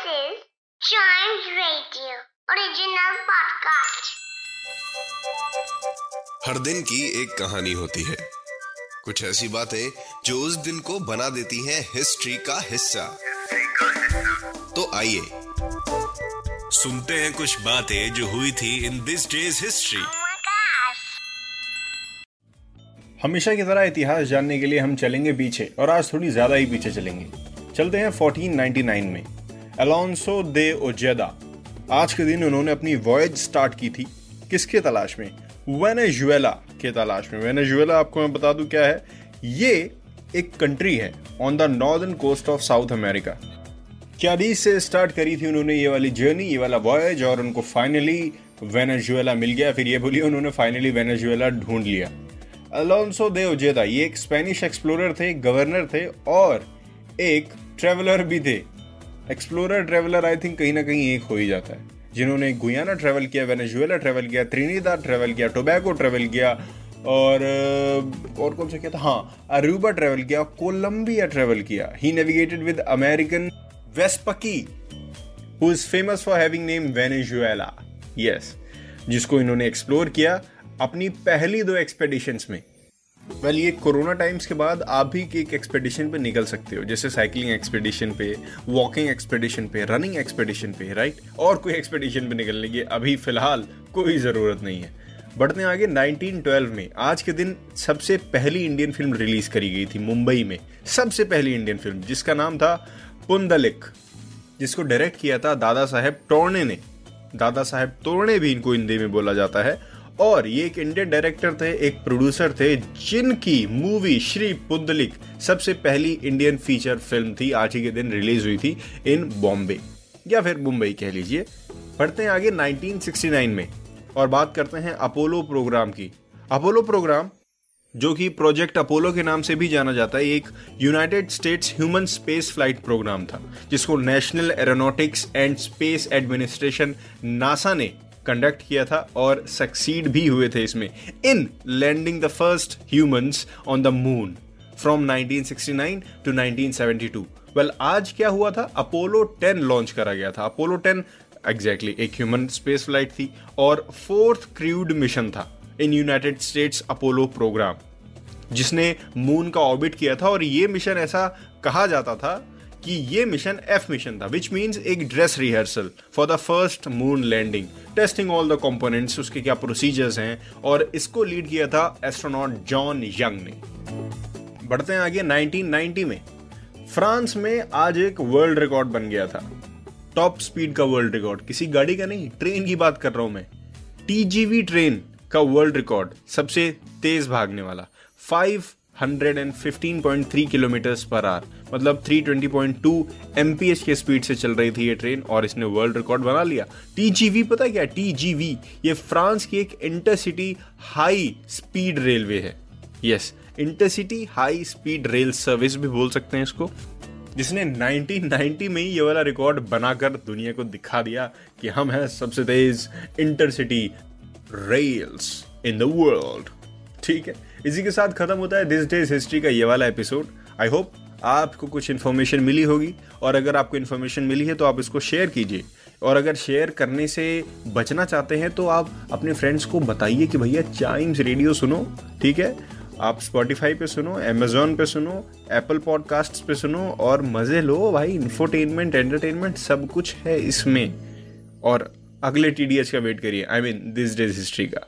is Chimes Radio original podcast. हर दिन की एक कहानी होती है। कुछ ऐसी बातें जो उस दिन को बना देती हैं हिस्ट्री का हिस्सा। तो आइए सुनते हैं कुछ बातें जो हुई थी इन दिस डेज़ हिस्ट्री. हमेशा की तरह इतिहास जानने के लिए हम चलेंगे पीछे और आज थोड़ी ज़्यादा ही पीछे चलेंगे। चलते हैं 1499 में। अलोन्सो दे ओजेदा आज के दिन उन्होंने अपनी वॉयज स्टार्ट की थी। किसके तलाश में? वेनेजुएला के तलाश में। वेनेजुएला आपको मैं बता दूँ क्या है? ये एक कंट्री है on the northern coast of South America Cadiz से स्टार्ट करी थी उन्होंने ये वाली जर्नी ये वाला वॉयज और उनको फाइनली वेनेजुएला मिल गया। फिर ये बोलिए उन्होंने फाइनली वेनेजुएला ढूंढ लिया। अलोन्सो दे ओजेदा ये एक स्पेनिश एक्सप्लोरर थे गवर्नर थे, और एक ट्रेवलर भी थे। एक्सप्लोरर ट्रेवलर आई थिंक कहीं ना कहीं एक हो ही जाता है। जिन्होंने गुयाना ट्रेवल किया वेनेजुएला ट्रेवल किया त्रिनिदा ट्रेवल किया टोबैको ट्रेवल किया, और और कौन सा किया था? हाँ अरूबा ट्रेवल किया कोलंबिया ट्रेवल किया। He navigated with American Vespucci who is famous for having name Venezuela yes जिसको इन्होंने एक्सप्लोर किया अपनी पहली दो एक्सपेडिशंस में। वेल ये कोरोना टाइम्स के बाद आप भी एक एक्सपेडिशन पे निकल सकते हो, जैसे साइकिलिंग एक्सपेडिशन पे वॉकिंग एक्सपेडिशन पे रनिंग एक्सपेडिशन पे राइट और कोई एक्सपेडिशन पे निकलने की अभी फ़िलहाल कोई ज़रूरत नहीं है। बढ़ते आगे 1912 में। आज के दिन सबसे पहली इंडियन फ़िल्म रिलीज़ करी गई थी मुंबई में। सबसे पहली इंडियन फ़िल्म जिसका नाम था पुंदलिक, जिसको डायरेक्ट किया था दादा साहेब टोर्ने ने। दादा साहेब तोड़ने भी इनको हिंदी में बोला जाता है। और ये एक इंडियन डायरेक्टर थे, एक प्रोड्यूसर थे, जिनकी मूवी श्री पुंदलिक सबसे पहली इंडियन फीचर फ़िल्म थी, आज ही के दिन रिलीज़ हुई थी इन बॉम्बे या फिर मुंबई कह लीजिए। बढ़ते हैं आगे 1969 में, और बात करते हैं अपोलो प्रोग्राम की। अपोलो प्रोग्राम जो कि प्रोजेक्ट अपोलो के नाम से भी जाना जाता है, एक United States human space flight program था, जिसको National Aeronautics and Space Administration NASA ने कंडक्ट किया था और सक्सीड भी हुए थे इसमें in landing the first humans on the moon from 1969 to 1972 well आज क्या हुआ था? अपोलो 10 लॉन्च करा गया था। अपोलो 10 एग्जैक्टली exactly, एक ह्यूमन स्पेस फ़्लाइट थी और फोर्थ क्रूड मिशन था in United States Apollo program जिसने मून का ऑर्बिट किया था और ये मिशन ऐसा कहा जाता था कि ये मिशन एफ़ मिशन था विच मीन्स एक dress rehearsal for the first moon landing testing all the components उसके क्या प्रोसीजर्स हैं, और इसको लीड किया था एस्ट्रोनॉट जॉन यंग ने। बढ़ते हैं आगे 1990 में। फ्रांस में आज एक वर्ल्ड रिकॉर्ड बन गया था। टॉप स्पीड का वर्ल्ड रिकॉर्ड किसी गाड़ी का नहीं ट्रेन की बात कर रहा हूँ मैं। टीजीवी ट्रेन का वर्ल्ड रिकॉर्ड सबसे तेज भागने वाला। 515.3 किलोमीटर पर आवर मतलब 320.2 एमपीएच के स्पीड से चल रही थी ये ट्रेन और इसने वर्ल्ड रिकॉर्ड बना लिया। टीजीवी पता क्या? टीजीवी ये फ्रांस की एक इंटरसिटी हाई स्पीड रेलवे है। Yes intercity high speed rail service भी बोल सकते हैं इसको। जिसने 1990 में ही ये वाला रिकॉर्ड बनाकर दुनिया को दिखा दिया कि हम हैं सबसे तेज intercity rails in the world ठीक है। इसी के साथ खत्म होता है दिस डेज़ हिस्ट्री का ये वाला एपिसोड आई होप आपको कुछ इन्फॉर्मेशन मिली होगी और अगर आपको इन्फॉर्मेशन मिली है तो आप इसको शेयर कीजिए। और अगर शेयर करने से बचना चाहते हैं तो आप अपने फ्रेंड्स को बताइए कि भैया चाइम्स रेडियो सुनो, ठीक है? आप स्पॉटिफाई पे सुनो अमेजोन पे सुनो एप्पल पॉडकास्ट पे सुनो और मज़े लो भाई। इन्फोटेनमेंट एंटरटेनमेंट सब कुछ है इसमें। और अगले टीडीएस का वेट करिए। I mean this day's history का।